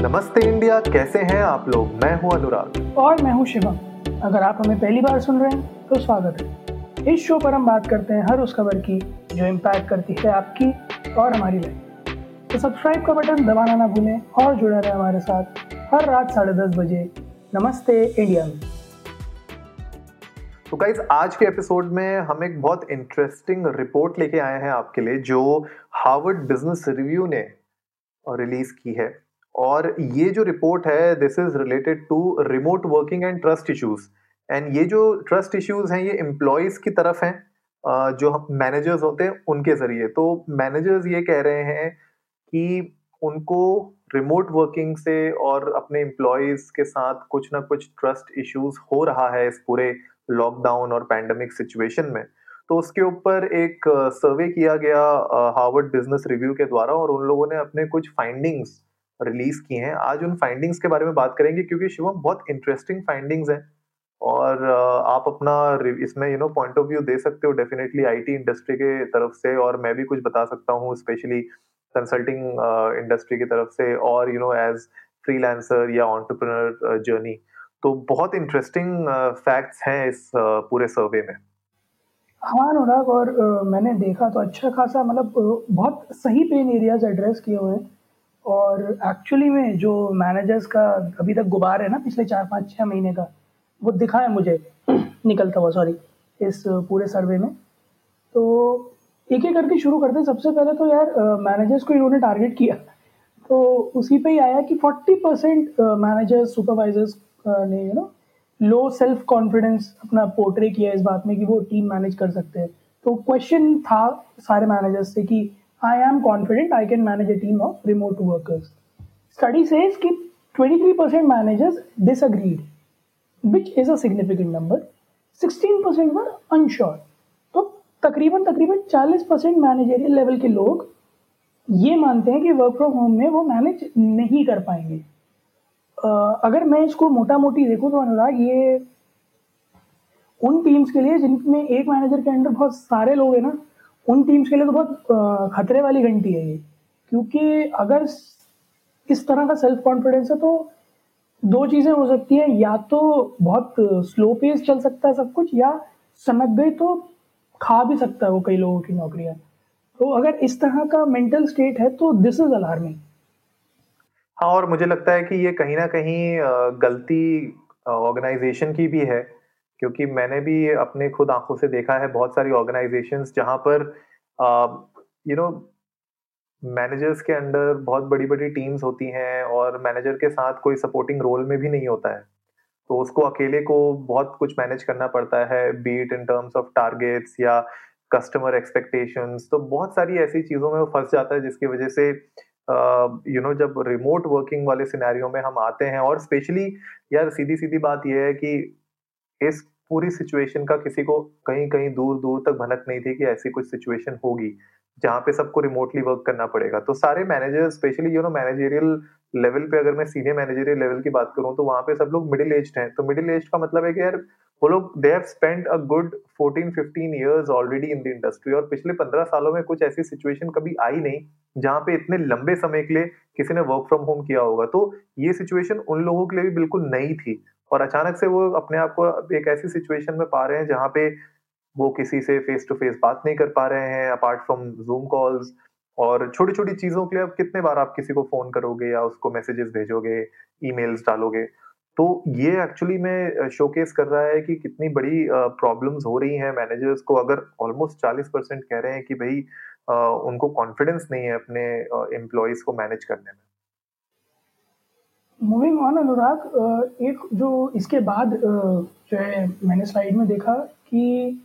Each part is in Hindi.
नमस्ते इंडिया कैसे हैं आप लोग? मैं हूँ अनुराग। और मैं हूँ शिवम। अगर आप हमें पहली बार सुन रहे हैं तो स्वागत है। इस शो पर हम बात करते हैं हर उस खबर की जो इम्पैक्ट करती है आपकी और हमारी लाइफ तो सब्सक्राइब का बटन दबाना ना भूलें और जुड़े रहें हमारे साथ हर रात साढ़े दस बजे। नमस्ते इंडिया में। तो गाइज़ आज के एपिसोड में हम एक बहुत इंटरेस्टिंग रिपोर्ट लेके आए हैं आपके लिए जो हार्वर्ड बिज़नेस रिव्यू ने रिलीज़ की है। और ये जो रिपोर्ट है this is related to remote working and trust issues and ये जो ट्रस्ट इश्यूज़ हैं, ये एम्प्लॉयज़ की तरफ़ हैं जो मैनेजर्स होते हैं, उनके ज़रिए। तो मैनेजर्स ये कह रहे हैं कि उनको रिमोट वर्किंग से और अपने एम्प्लॉयज़ के साथ कुछ ना कुछ ट्रस्ट इश्यूज़ हो रहा है इस पूरे लॉकडाउन और पैंडमिक सिचुएशन में। तो उसके ऊपर एक सर्वे किया गया हार्वर्ड बिज़नेस रिव्यू के द्वारा और उन लोगों ने अपने कुछ फाइंडिंग्स रिलीज़ की हैं। आज उन फाइंडिंग्स के बारे में बात करेंगे क्योंकि शिवम बहुत इंटरेस्टिंग फाइंडिंग्स हैं। और आप अपना इसमें you know point of view दे सकते हो डेफिनेटली आईटी इंडस्ट्री के तरफ़ से और मैं भी कुछ बता सकता हूँ स्पेशली कंसल्टिंग इंडस्ट्री की तरफ़ से और यू नो एज फ्रीलांसर या ऑन्टरप्रनर जर्नी तो बहुत इंटरेस्टिंग फैक्ट्स हैं इस पूरे सर्वे में। हाँ अनुराग, और मैंने देखा तो अच्छा खासा मतलब बहुत सही पेन एरियाज़ एड्रेस किए हुए हैं। और एक्चुअली में जो मैनेजर्स का अभी तक गुबार है ना, पिछले चार, पाँच छः महीने का, वो दिखा है मुझे, निकलता हुआ सॉरी इस पूरे सर्वे में। तो एक एक करके शुरू करते हैं। सबसे पहले तो यार मैनेजर्स को इन्होंने टारगेट किया। तो उसी पे ही आया कि 40 परसेंट मैनेजर्स सुपरवाइजर्स ने you know low self confidence अपना पोर्ट्रे किया इस बात में कि वो टीम मैनेज कर सकते हैं। तो क्वेश्चन था सारे मैनेजर्स से कि I am confident I can manage a team of remote workers. Study says कि 23% managers disagreed, which is a significant number. 16% were unsure. तो तकरीबन तकरीबन 40% मैनेजरियल लेवल के लोग ये मानते हैं कि वर्क फ्रॉम होम में वो मैनेज नहीं कर पाएँगे अगर मैं इसको मोटा मोटी देखूँ तो अनुराग ये उन टीम्स के लिए जिनमें एक मैनेजर के अंडर बहुत सारे लोग हैं ना उन टीम्स के लिए तो बहुत खतरे वाली घंटी है ये। क्योंकि अगर इस तरह का सेल्फ कॉन्फिडेंस है तो दो चीज़ें हो सकती हैं। या तो बहुत स्लो पेस चल सकता है सब कुछ, या समझ गई तो खा भी सकता है वो कई लोगों की नौकरियाँ। तो अगर इस तरह का मेंटल स्टेट है तो दिस इज़ अलार्मिंग हाँ और मुझे लगता है कि ये कहीं ना कहीं गलती ऑर्गेनाइजेशन की भी है। क्योंकि मैंने भी अपने खुद आँखों से देखा है बहुत सारी ऑर्गेनाइजेशन जहाँ पर यू नो मैनेजर्स के अंडर बहुत बड़ी बड़ी टीम्स होती हैं और मैनेजर के साथ कोई सपोर्टिंग रोल में भी नहीं होता है। तो उसको अकेले को बहुत कुछ मैनेज करना पड़ता है be it in terms of targets या कस्टमर एक्सपेक्टेशंस तो बहुत सारी ऐसी चीज़ों में वो फंस जाता है जिसकी वजह से यू नो जब रिमोट वर्किंग वाले सिनेरियो में हम आते हैं और स्पेशली यार सीधी सीधी बात यह है कि इस पूरी सिचुएशन का किसी को कहीं कहीं दूर दूर तक भनक नहीं थी कि ऐसी कुछ सिचुएशन होगी, जहाँ पे सबको रिमोटली वर्क करना पड़ेगा। तो सारे manager specially you know managerial level पे अगर मैं सीनियर मैनेजरियल लेवल की बात करूँ तो वहाँ पे सब लोग मिडिल एज हैं। तो मिडिल एज का मतलब है कि यार, वो लोग they have spend a good 14 15 years already in the industry और पिछले 15 सालों में कुछ ऐसी सिचुएशन कभी आई नहीं, जहाँ पे इतने लंबे समय के लिए किसी ने वर्क फ्रॉम होम किया होगा। तो ये सिचुएशन उन लोगों के लिए भी बिल्कुल नई थी। और अचानक से वो अपने आप को एक ऐसी सिचुएशन में पा रहे हैं जहाँ पे वो किसी से फेस टू फेस बात नहीं कर पा रहे हैं अपार्ट फ्रॉम जूम कॉल्स और छोटी छोटी चीज़ों के लिए अब कितने बार आप किसी को फ़ोन करोगे या उसको मैसेजेस भेजोगे ईमेल्स डालोगे? तो ये एक्चुअली में शोकेस कर रहा है कि कितनी बड़ी प्रॉब्लम्स हो रही हैं मैनेजर्स को। अगर ऑलमोस्ट चालीस परसेंट कह रहे हैं कि भाई उनको कॉन्फिडेंस नहीं है अपने एम्प्लॉयज़ को मैनेज करने में। मूविंग ऑन अनुराग एक जो इसके बाद जो है, मैंने स्लाइड में देखा कि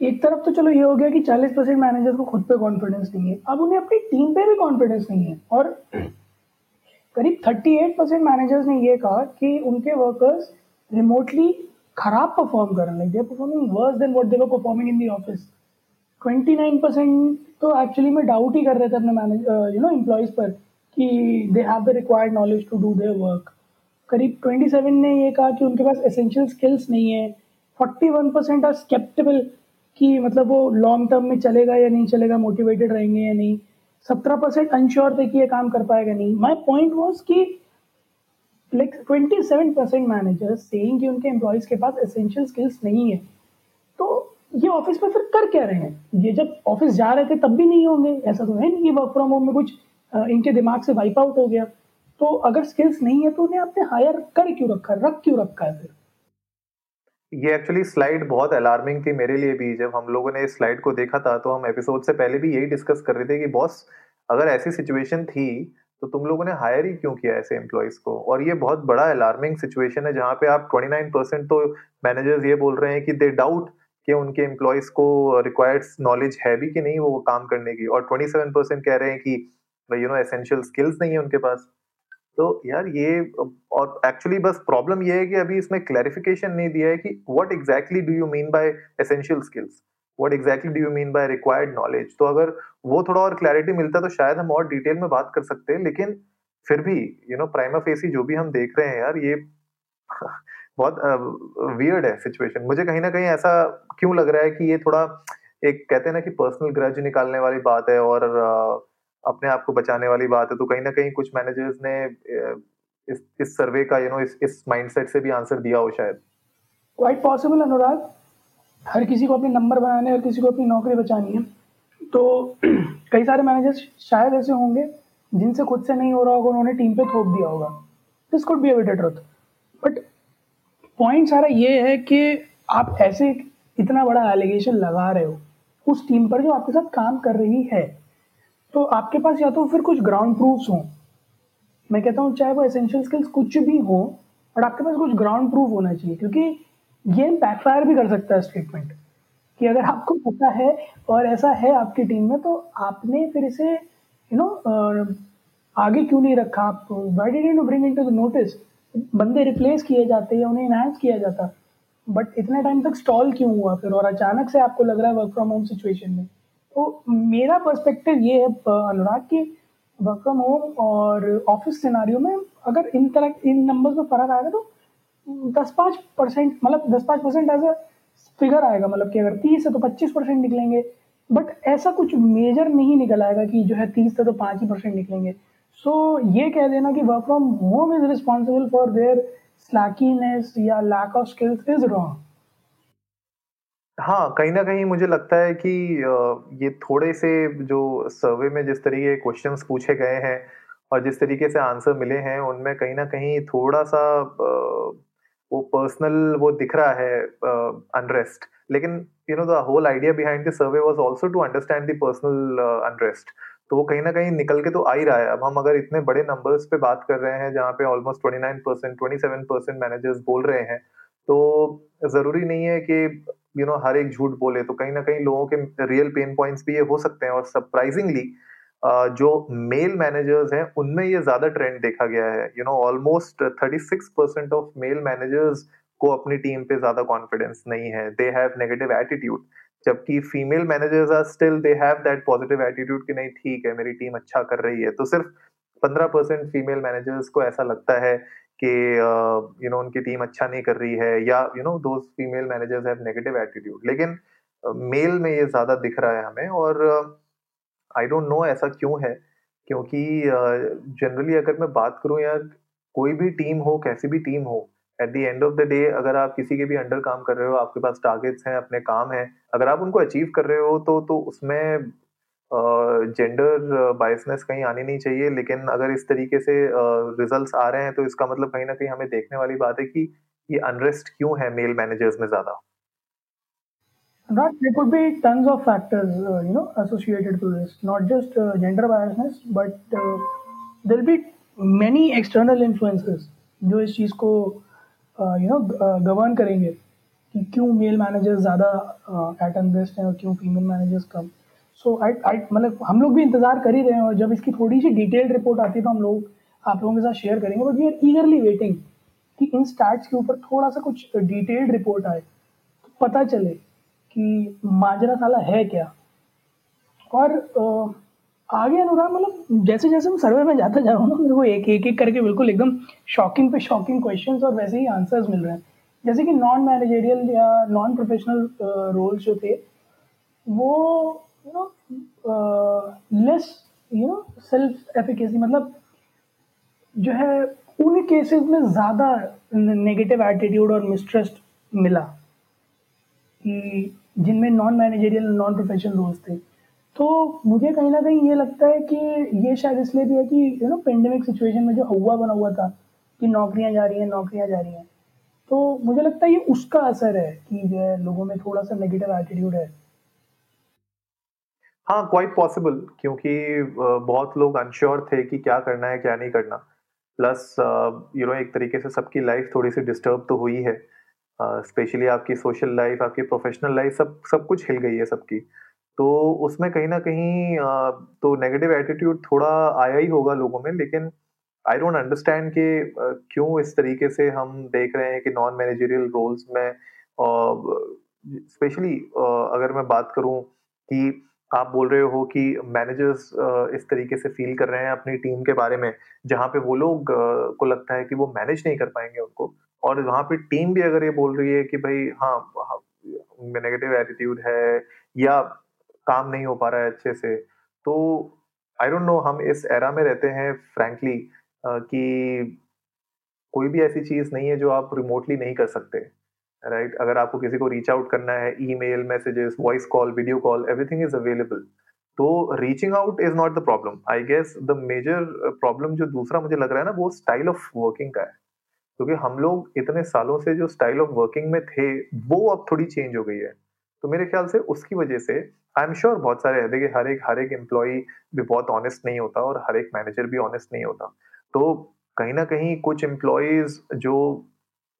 एक तरफ़ तो चलो ये हो गया कि 40 परसेंट मैनेजर को खुद पे कॉन्फिडेंस नहीं है। अब उन्हें अपनी टीम पे भी कॉन्फिडेंस नहीं है। और करीब 38 परसेंट मैनेजर्स ने ये कहा कि उनके वर्कर्स रिमोटली खराब परफॉर्म कर रहे हैं। Performing worse than what they were performing in the office 29 percent तो एक्चुअली में डाउट ही कर रहे थे अपने मैनेज यू नो एम्प्लॉयज़ पर। कि they have the required knowledge to do their work करीब 27 ने ये कहा कि उनके पास एसेंशियल स्किल्स नहीं है। 41 परसेंट आर स्केप्टेबल कि मतलब वो लॉन्ग टर्म में चलेगा या नहीं चलेगा मोटिवेटेड रहेंगे या नहीं। सत्रह परसेंट अनश्योर थे कि ये काम कर पाएगा नहीं। माई पॉइंट वॉज़ कि like twenty seven percent manager saying कि उनके एम्प्लॉयज़ के पास एसेंशियल स्किल्स नहीं है। तो ये ऑफ़िस में फिर कर क्या रहे हैं? ये जब ऑफ़िस जा रहे थे तब भी नहीं होंगे। ऐसा तो है नहीं कि वर्क फ्रॉम होम में कुछ इनके दिमाग से वाइप आउट हो गया। तो अगर स्किल्स नहीं है तो उन्हें आपने हायर कर क्यों रखा? रख क्यों रखा है फिर? ये एक्चुअली स्लाइड बहुत अलार्मिंग थी मेरे लिए भी। जब हम लोगों ने इस स्लाइड को देखा था तो हम एपिसोड से पहले भी यही डिस्कस कर रहे थे कि, बॉस, अगर ऐसी सिचुएशन थी तो तुम लोगों ने हायर ही क्यों किया ऐसे एम्प्लॉयज़ को? और ये बहुत बड़ा अलार्मिंग सिचुएशन है, जहाँ पे आप 29 परसेंट तो मैनेजर्स ये बोल रहे हैं कि दे डाउट कि उनके एम्प्लॉयज़ को रिक्वायर्ड नॉलेज है भी कि नहीं वो काम करने की। और 27 परसेंट कह रहे हैं कि यू नो एसेंशियल स्किल्स नहीं है उनके पास। तो यार ये और एक्चुअली बस प्रॉब्लम ये है कि अभी इसमें क्लैरिफिकेशन नहीं दिया है कि what exactly do you mean by essential skills what exactly do you mean by required knowledge तो अगर वो थोड़ा और क्लैरिटी मिलता तो शायद हम और डिटेल में बात कर सकते हैं लेकिन फिर भी यू नो प्राइमा फेसी जो भी हम देख रहे हैं यार ये बहुत वियर्ड uh, है सिचुएशन मुझे कहीं ना कहीं ऐसा क्यों लग रहा है कि ये थोड़ा एक कहते हैं ना कि पर्सनल ग्रज निकालने वाली बात है और अपने आप को बचाने वाली बात है तो कहीं ना कहीं कुछ मैनेजर्स ने इस इस सर्वे का यू नो इस इस माइंडसेट से भी आंसर दिया हो शायद। क्वाइट पॉसिबल अनुराग हर किसी को अपने नंबर बनाने हर किसी को अपनी नौकरी बचानी है। तो कई सारे मैनेजर्स शायद ऐसे होंगे, जिनसे खुद से नहीं हो रहा होगा, उन्होंने टीम पे थोप दिया होगा। This could be a truth but point सारा ये है कि आप ऐसे इतना बड़ा एलिगेशन लगा रहे हो, उस टीम पर जो आपके साथ काम कर रही है। तो आपके पास या तो फिर कुछ ग्राउंड प्रूफ्स हों। मैं कहता हूँ, चाहे वो एसेंशियल स्किल्स कुछ भी हो बट आपके पास कुछ ग्राउंड प्रूफ होना चाहिए, क्योंकि ये बैकफायर भी कर सकता है स्टेटमेंट कि अगर आपको पता है और ऐसा है आपकी टीम में तो आपने फिर इसे यू नो आगे क्यों नहीं रखा? आप why did you bring into the notice बंदे रिप्लेस किए जाते हैं उन्हें इनहेंस किया जाता। बट इतने टाइम तक स्टॉल क्यों हुआ फिर? और अचानक से आपको लग रहा है वर्क फ्रॉम होम सिचुएशन में। तो मेरा पर्सपेक्टिव ये है अनुराग कि वर्क फ्रॉम होम और ऑफ़िस सिनारियो में अगर इन तरह इन नंबर्स में फ़र्क आएगा तो दस पाँच परसेंट मतलब दस पाँच परसेंट एज अ फिगर आएगा। मतलब कि अगर तीस है तो पच्चीस परसेंट निकलेंगे। बट ऐसा कुछ मेजर नहीं निकल आएगा कि जो है तीस है तो पाँच ही परसेंट निकलेंगे। सो so, ये कह देना कि work from home is responsible for their slackiness या lack of skills is wrong हाँ, कहीं ना कहीं मुझे लगता है कि ये थोड़े से जो सर्वे में जिस तरीके के क्वेश्चंस पूछे गए हैं और जिस तरीके से आंसर मिले हैं, उनमें कहीं ना कहीं थोड़ा-सा वो पर्सनल वो दिख रहा है अनरेस्ट लेकिन you know the whole idea behind the survey was also to understand the personal unrest तो वो कहीं ना कहीं निकल के तो आ ही रहा है। अब हम अगर इतने बड़े नंबर्स पे बात कर रहे हैं जहाँ पे almost 29 percent twenty seven percent managers बोल रहे हैं तो ज़रूरी नहीं है कि यू नो हर एक झूठ बोले तो कहीं ना कहीं लोगों के रियल पेन पॉइंट्स भी ये हो सकते हैं। और सरप्राइजिंगली जो मेल मैनेजर्स हैं, उनमें ये ज़्यादा ट्रेंड देखा गया है। You know almost thirty six percent of male managers को अपनी टीम पे ज़्यादा कॉन्फिडेंस नहीं है। दे हैव नेगेटिव एटीट्यूड जबकि female managers are still they have that positive attitude कि नहीं, ठीक है, मेरी टीम अच्छा कर रही है। तो सिर्फ़ पंद्रह परसेंट फीमेल मैनेजर्स को ऐसा लगता है कि यू नो उनकी टीम अच्छा नहीं कर रही है या you know those female managers have negative attitude लेकिन मेल में ये ज़्यादा दिख रहा है हमें और आई डोंट नो ऐसा क्यों है? क्योंकि जनरली अगर मैं बात करूँ यार कोई भी टीम हो, कैसी भी टीम हो at the end of the day अगर आप किसी के भी अंडर काम कर रहे हो, आपके पास टारगेट्स हैं, अपने काम हैं, अगर आप उनको अचीव कर रहे हो तो तो उसमें जेंडर बायसनेस कहीं आनी नहीं चाहिए लेकिन अगर इस तरीके से रिजल्ट्स आ रहे हैं तो इसका मतलब कहीं ना कहीं हमें देखने वाली बात है कि ये अनरेस्ट क्यों है मेल मैनेजर्स में ज़्यादा? Not, there could uh, uh, uh, जो इस चीज़ को यू नो गवर्न करेंगे कि क्यों मेल मैनेजर्स ज़्यादा एट अनरेस्ट हैं और क्यों फीमेल मैनेजर्स कम। सो आई आई मतलब हम लोग भी इंतज़ार कर ही रहे हैं और जब इसकी थोड़ी सी डिटेल्ड रिपोर्ट आती है तो हम लोग आप लोगों के साथ शेयर करेंगे। But we are eagerly waiting कि इन स्टैट्स के ऊपर थोड़ा सा कुछ डिटेल्ड रिपोर्ट आए तो पता चले कि माजरा साला है क्या। और आगे अनुराग मतलब जैसे जैसे मैं सर्वे में जाता जा रहा हूँ ना, मेरे को एक एक एक करके बिल्कुल एकदम शॉकिंग पे शॉकिंग क्वेश्चन और वैसे ही आंसर्स मिल रहे हैं। जैसे कि नॉन मैनेजेरियल या नॉन प्रोफेशनल रोल्स जो थे, वो you know less you know self efficacy मतलब जो है, उन केसेस में ज़्यादा नेगेटिव एटीट्यूड और मिसट्रस्ट मिला। कि जिनमें non managerial non professional roles थे। तो मुझे कहीं ना कहीं ये लगता है कि ये शायद इसलिए भी है कि यू नो पेंडेमिक सिचुएशन में जो हुआ बना हुआ था कि नौकरियाँ जा रही हैं, नौकरियाँ जा रही हैं। तो मुझे लगता है ये उसका असर है कि जो है, लोगों में थोड़ा सा नेगेटिव एटीट्यूड है। हाँ क्वाइट पॉसिबल क्योंकि बहुत लोग अनश्योर थे कि क्या करना है क्या नहीं करना। प्लस यू नो एक तरीके से सबकी लाइफ थोड़ी सी डिस्टर्ब तो हुई है। स्पेशली uh, आपकी सोशल लाइफ आपकी प्रोफेशनल लाइफ सब सब कुछ हिल गई है सबकी। तो उसमें कहीं ना कहीं uh, तो नेगेटिव एटीट्यूड थोड़ा आया ही होगा लोगों में लेकिन आई डोंट अंडरस्टैंड कि uh, क्यों इस तरीके से हम देख रहे हैं कि नॉन मैनेजरियल रोल्स में स्पेशली अगर मैं बात करूँ कि आप बोल रहे हो कि मैनेजर्स इस तरीके से फील कर रहे हैं अपनी टीम के बारे में, जहाँ पे वो लोग को लगता है कि वो मैनेज नहीं कर पाएँगे उनको। और वहाँ पे टीम भी अगर ये बोल रही है कि भाई हाँ उनमें नेगेटिव एटीट्यूड है या काम नहीं हो पा रहा है अच्छे से तो आई डोंट नो हम इस एरा में रहते हैं फ्रैंकली कि कोई भी ऐसी चीज़ नहीं है जो आप रिमोटली नहीं कर सकते। राइट? अगर आपको किसी को रीच आउट करना है email messages voice call video call everything is available so reaching out is not the problem I guess the major problem जो दूसरा मुझे लग रहा है ना, वो स्टाइल ऑफ़ वर्किंग का है। क्योंकि हम लोग इतने सालों से जो स्टाइल ऑफ़ वर्किंग में थे, वो अब थोड़ी चेंज हो गई है। तो मेरे ख्याल से उसकी वजह से आई एम श्योर बहुत सारे देखिए, हर एक हर एक एम्प्लॉय भी बहुत ऑनेस्ट नहीं होता और हर एक मैनेजर भी ऑनेस्ट नहीं होता। तो कहीं ना कहीं कुछ एम्प्लॉयज़ जो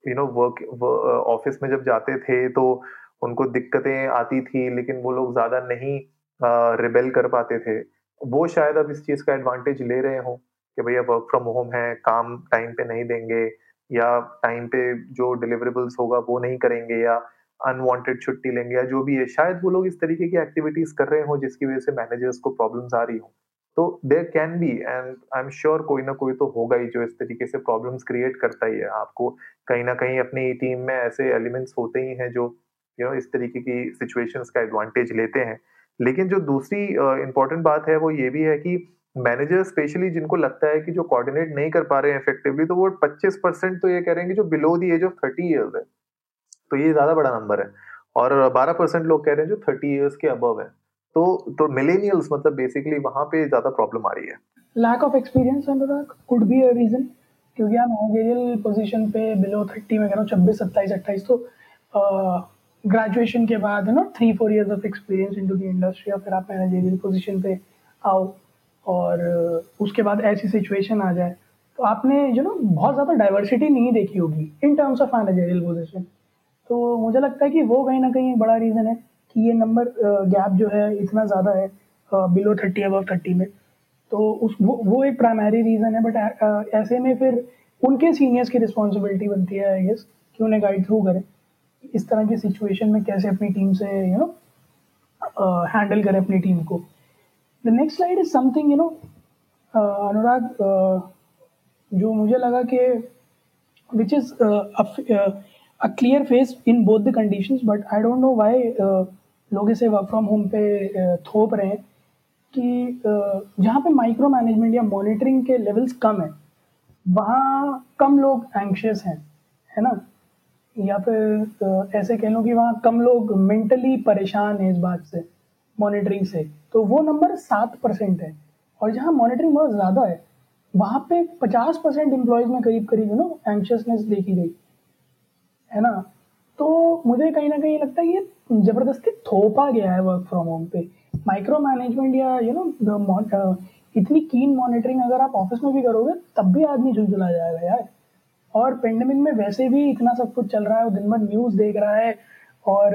यू नो वर्क ऑफ़िस में जब जाते थे तो उनको दिक्कतें आती थी, लेकिन वो लोग ज़्यादा नहीं रिबेल कर पाते थे। वो शायद अब इस चीज़ का एडवांटेज ले रहे हो कि भैया वर्क फ्रॉम होम है, काम टाइम पे नहीं देंगे, या टाइम पे जो डिलीवरेबल्स होगा वो नहीं करेंगे, या अनवांटेड छुट्टी लेंगे, या जो भी है। शायद वो लोग इस तरीके की एक्टिविटीज़ कर रहे हो जिसकी वजह से मैनेजर्स को प्रॉब्लम्स आ रही हो। तो there can be and I am sure कोई ना कोई तो होगा ही जो इस तरीके से प्रॉब्लम्स क्रिएट करता ही है। आपको कहीं ना कहीं अपनी टीम में ऐसे एलिमेंट्स होते ही हैं जो यू you नो know, इस तरीके की सिचुएशंस का एडवांटेज लेते हैं। लेकिन जो दूसरी इंपॉर्टेंट uh, बात है वो ये भी है कि मैनेजर स्पेशली जिनको लगता है कि जो कोऑर्डिनेट नहीं कर पा रहे हैं इफेक्टिवली तो वो 25 परसेंट तो ये कह रहे हैं कि जो below the age of 30 years है। तो ये ज़्यादा बड़ा नंबर है। और 12 परसेंट लोग कह रहे हैं जो 30 ईयर्स के अबव है। तो तो मिलेनियल्स मतलब बेसिकली वहाँ पे ज़्यादा प्रॉब्लम आ रही है। Lack of experience could be a reason क्योंकि आप मैनेजरियल पोजीशन पे बिलो 30 में कह रहा हूँ, छब्बीस, सत्ताईस, अट्ठाईस तो ग्रेजुएशन के बाद है ना three four years of experience into the industry या फिर आप मैनेजरियल पोजीशन पे आओ, और उसके बाद ऐसी सिचुएशन आ जाए तो आपने जो ना बहुत ज़्यादा डाइवर्सिटी नहीं देखी होगी in terms of managerial position तो मुझे लगता है कि वो कहीं ना कहीं बड़ा रीज़न है। कि ये नंबर गैप जो है इतना ज़्यादा है बिलो थर्टी अब थर्टी में। तो उस वो, वो एक प्राइमरी रीज़न है बट ऐसे में फिर उनके सीनियर्स की रिस्पॉन्सिबिलिटी बनती है आई गेस कि उन्हें गाइड थ्रू करें। इस तरह की सिचुएशन में कैसे अपनी टीम से यू नो हैंडल करें अपनी टीम को। The next slide is something you know Anurag जो मुझे लगा कि which is a clear face in both the conditions but I don't know why लोग इसे वर्क फ्रॉम होम पे थोप रहे हैं कि जहाँ पे माइक्रो मैनेजमेंट या मॉनिटरिंग के लेवल्स कम है, वहाँ कम लोग एंक्शियस हैं, है ना? या फिर ऐसे कह लो कि वहाँ कम लोग मेंटली परेशान हैं इस बात से मॉनिटरिंग से। तो वो नंबर सात परसेंट है। और जहाँ मॉनिटरिंग बहुत ज़्यादा है, वहाँ पे पचास परसेंट एम्प्लॉयज़ में करीब करीब यू नो एंक्शियसनेस देखी गई, है ना? तो मुझे कहीं ना कहीं लगता है ये ज़बरदस्ती थोपा गया है वर्क फ्रॉम होम पे। माइक्रो मैनेजमेंट या यू नो इतनी कीन मॉनिटरिंग अगर आप ऑफ़िस में भी करोगे, तब भी आदमी झुलझुला जाएगा यार। और पेंडेमिक में वैसे भी इतना सब कुछ चल रहा है दिन भर न्यूज़ देख रहा है, और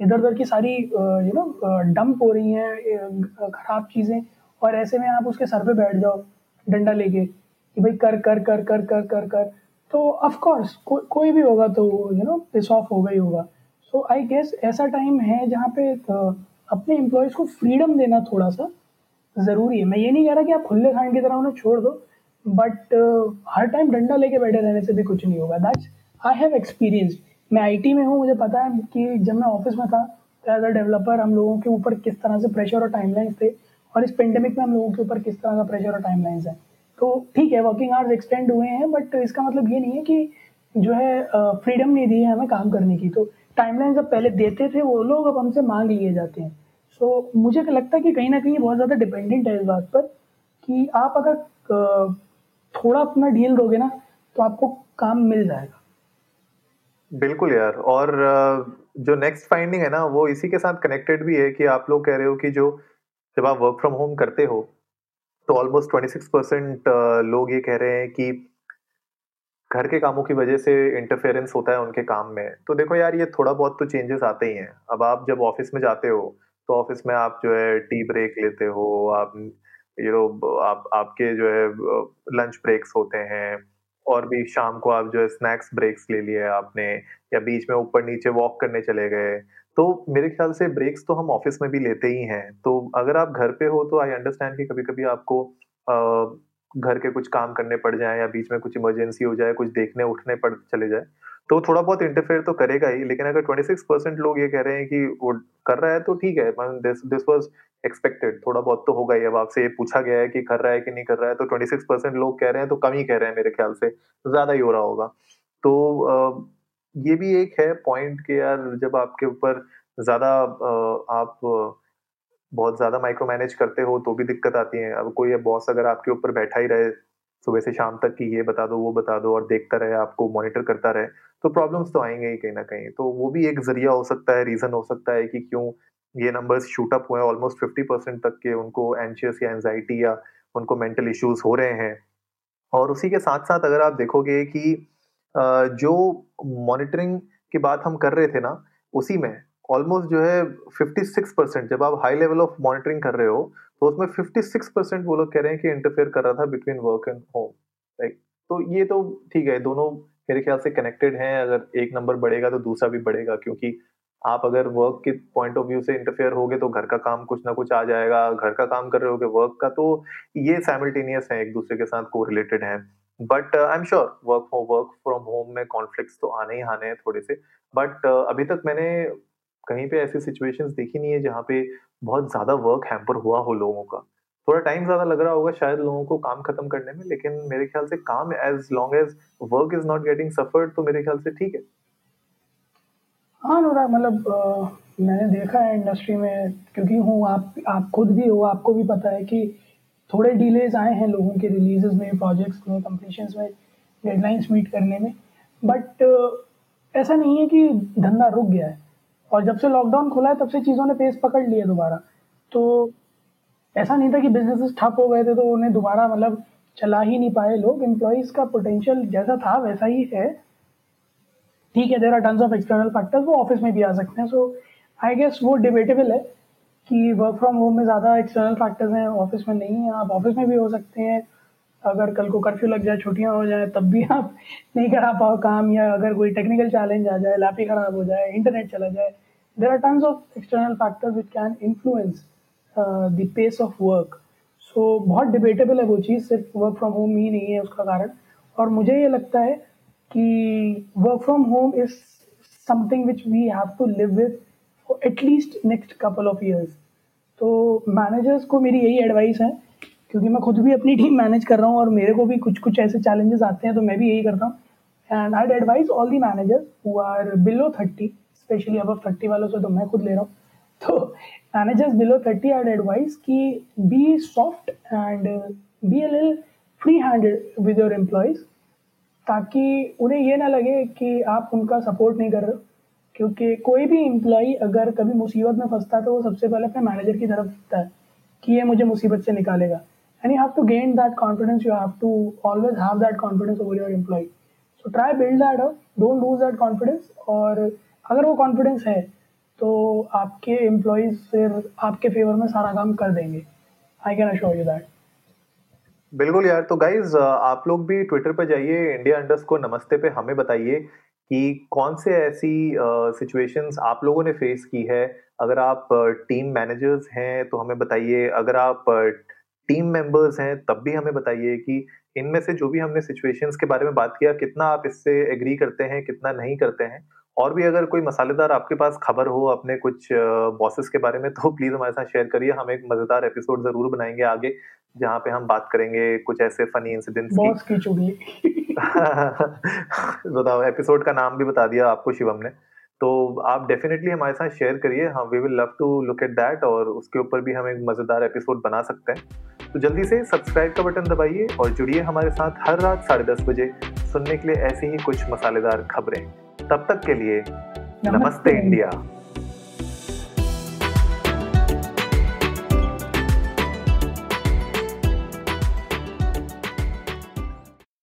इधर उधर की सारी यू नो डंप हो रही हैं खराब चीज़ें, और ऐसे में आप उसके सर पे बैठ जाओ डंडा लेके कि भाई कर कर कर कर कर कर कर। तो ऑफ़ कोर्स को, कोई भी होगा तो यू नो पिस ऑफ़ होगा ही होगा। सो आई गेस ऐसा टाइम है जहाँ पे अपने एम्प्लॉयज़ को फ्रीडम देना थोड़ा सा ज़रूरी है। मैं ये नहीं कह रहा कि आप खुले खान की तरह उन्हें छोड़ दो बट हर टाइम डंडा लेके बैठे रहने से भी कुछ नहीं होगा। दैट्स आई हैव एक्सपीरियंस मैं आईटी में हूँ मुझे पता है कि जब मैं ऑफ़िस में था तो एज अ डेवलपर हम लोगों के ऊपर किस तरह से प्रेशर और टाइमलाइंस थे और इस पेंडेमिक में हम लोगों के ऊपर किस तरह का प्रेशर और टाइम है। तो ठीक है वर्किंग आवर्स एक्सटेंड हुए हैं बट इसका मतलब ये नहीं है कि जो है फ्रीडम नहीं दी है हमें काम करने की। तो टाइमलाइन जब पहले देते थे वो लोग अब हमसे मांग लिए जाते हैं। सो so, मुझे लगता है कि कहीं ना कहीं बहुत ज़्यादा डिपेंडेंट है इस बात पर कि आप अगर थोड़ा अपना ढील दोगे ना तो आपको काम मिल जाएगा। बिल्कुल यार और जो नेक्स्ट फाइंडिंग है ना वो इसी के साथ कनेक्टेड भी है कि आप लोग कह रहे हो कि जो जब आप वर्क फ्रॉम होम करते हो तो ऑलमोस्ट ट्वेंटी सिक्स परसेंट लोग ये कह रहे हैं कि घर के कामों की वजह से इंटरफेरेंस होता है उनके काम में। तो देखो यार, ये थोड़ा बहुत तो चेंजेस आते ही हैं। अब आप जब ऑफ़िस में जाते हो तो ऑफ़िस में आप जो है टी ब्रेक लेते हो, आप यू नो आप, आपके जो है लंच ब्रेक्स होते हैं, और भी शाम को आप जो है स्नैक्स ब्रेक्स ले लिए आपने, या बीच में ऊपर नीचे वॉक करने चले गए तो मेरे ख्याल से ब्रेक्स तो हम ऑफ़िस में भी लेते ही हैं। तो अगर आप घर पे हो तो आई अंडरस्टैंड कि कभी कभी आपको घर के कुछ काम करने पड़ जाए या बीच में कुछ इमरजेंसी हो जाए, कुछ देखने उठने पड़, चले जाए तो थोड़ा बहुत इंटरफेयर तो करेगा ही, लेकिन अगर 26 परसेंट लोग ये कह रहे हैं कि वो कर रहा है तो ठीक है दिस दिस वाज एक्सपेक्टेड थोड़ा बहुत तो होगा ही। अब आपसे ये पूछा गया है कि कर रहा है कि नहीं कर रहा है तो 26 परसेंट लोग कह रहे हैं तो कम ही कह रहे हैं मेरे ख्याल से, ज़्यादा ही हो रहा होगा। तो ये भी एक है पॉइंट कि यार जब आपके ऊपर ज़्यादा आप बहुत ज़्यादा माइक्रो मैनेज करते हो तो भी दिक्कत आती है। अब कोई बॉस अगर आपके ऊपर बैठा ही रहे, सुबह से शाम तक कि ये बता दो, वो बता दो और देखता रहे, आपको मॉनिटर करता रहे तो प्रॉब्लम्स तो आएँगे ही कहीं ना कहीं। तो वो भी एक ज़रिया हो सकता है रीजन हो सकता है कि क्यों ये नंबर्स शूट अप हुए ऑलमोस्ट फिफ्टी परसेंट तक के उनको एनशियस या एनजाइटी या उनको मेंटल इश्यूज़ हो रहे हैं। और उसी के साथ साथ अगर आप देखोगे कि जो मॉनिटरिंग की बात हम कर रहे थे ना, उसी में ऑलमोस्ट जो है 56 परसेंट जब आप हाई लेवल ऑफ़ मॉनिटरिंग कर रहे हो तो उसमें 56 परसेंट वो लोग कह रहे हैं कि इंटरफेयर कर रहा था between work and home like तो ये तो ठीक है, दोनों मेरे ख्याल से कनेक्टेड हैं, अगर एक नंबर बढ़ेगा तो दूसरा भी बढ़ेगा, क्योंकि आप अगर वर्क के पॉइंट ऑफ़ व्यू से इंटरफेयर होगे तो घर का काम कुछ ना कुछ आ जाएगा, घर का काम कर रहे होगे वर्क का तो ये सैमिल्टेनियस है, एक दूसरे के साथ को रिलेटेड है। But I am sure work for work from home में कॉन्फ्लिक्ट तो आने ही आने हैं थोड़े से। बट uh, अभी तक मैंने कहीं पे ऐसी सिचुएशंस देखी नहीं है जहाँ पे बहुत ज़्यादा वर्क हैम्पर हुआ हो लोगों का। थोड़ा टाइम ज़्यादा लग रहा होगा शायद लोगों को काम खत्म करने में लेकिन मेरे ख्याल से काम as long as work is not getting suffered तो मेरे ख्याल से ठीक है। हाँ अनुराग मतलब मैंने देखा है इंडस्ट्री में क्योंकि हूँ आप आप खुद भी हो आपको भी पता है कि थोड़े डिलेज आए हैं लोगों के रिलीजेस में प्रोजेक्ट्स में कंप्लीशंस में डेडलाइंस मीट करने में। बट ऐसा नहीं है कि धंधा रुक गया है। और जब से लॉकडाउन खुला है, तब से चीज़ों ने पेस पकड़ लिया दोबारा। तो ऐसा नहीं था कि बिज़नेस ठप हो गए थे तो उन्हें दोबारा मतलब चला ही नहीं पाए लोग। एम्प्लॉयज़ का पोटेंशियल जैसा था, वैसा ही है। ठीक है there are of external factors वो ऑफ़िस में भी आ सकते हैं। सो आई गेस वो डिबेटेबल है। कि वर्क फ्रॉम होम में ज़्यादा एक्सटर्नल फैक्टर्स हैं ऑफ़िस में नहीं है। आप ऑफ़िस में भी हो सकते हैं। अगर कल को कर्फ्यू लग जाए, छुट्टियाँ हो जाए, तब भी आप नहीं करा पाओ काम, या अगर कोई टेक्निकल चैलेंज आ जाए, लैपी खराब हो जाए इंटरनेट चला जाए there are tons of external factors which can influence the pace of work so बहुत डिबेटेबल है वो चीज़, सिर्फ़ वर्क फ्रॉम होम ही नहीं है उसका कारण। और मुझे ये लगता है कि work from home is something which we have to live at least next couple of years तो मैनेजर्स को मेरी यही एडवाइस है, क्योंकि मैं खुद भी अपनी टीम मैनेज कर रहा हूँ और मेरे को भी कुछ कुछ ऐसे चैलेंजेस आते हैं तो मैं भी यही करता हूँ। And I advise all the managers who are below thirty specially अब थर्टी वालों से तो मैं खुद ले रहा हूँ। तो managers below thirty I advice कि be soft and be L L free handed with your employees ताकि उन्हें ये ना लगे कि आप उनका सपोर्ट नहीं कर रहे क्योंकि कोई भी इम्प्लॉई अगर कभी मुसीबत में फंसता है तो वो सबसे पहले अपने मैनेजर की तरफ़ दिखता है कि ये मुझे मुसीबत से निकालेगा। And you have to gain that confidence you have to always have that confidence over your employ so try build that up don't lose that confidence और अगर वो कॉन्फिडेंस है तो आपके एम्प्लॉयज़ फिर आपके फेवर में सारा काम कर देंगे। I can assure you that बिल्कुल यार तो गाइज़ आप लोग भी ट्विटर पर जाइए इंडिया अंडर्स को नमस्ते पे हमें बताइए कि कौन से ऐसी सिचुएशंस uh, आप लोगों ने फेस की है? अगर आप टीम uh, मैनेजर्स हैं तो हमें बताइए। अगर आप टीम uh, मेंबर्स हैं तब भी हमें बताइए कि इनमें से जो भी हमने सिचुएशंस के बारे में बात किया कितना आप इससे एग्री करते हैं कितना नहीं करते हैं? और भी अगर कोई मसालेदार आपके पास खबर हो अपने कुछ बॉसेस के बारे में तो प्लीज़ हमारे साथ शेयर करिए। हम एक मज़ेदार एपिसोड ज़रूर बनाएँगे आगे जहाँ पे हम बात करेंगे कुछ ऐसे फनी इंसिडेंट्स की चुगली। बताओ एपिसोड का नाम भी बता दिया आपको शिवम ने। तो आप डेफिनेटली हमारे साथ शेयर करिए। हम we will love to look at that और उसके ऊपर भी हम एक मज़ेदार एपिसोड बना सकते हैं। तो जल्दी से सब्सक्राइब का बटन दबाइए और जुड़िए हमारे साथ हर रात साढ़े दस बजे सुनने के लिए ऐसी ही कुछ मसालेदार खबरें। तब तक के लिए नमस्ते, नमस्ते इंडिया।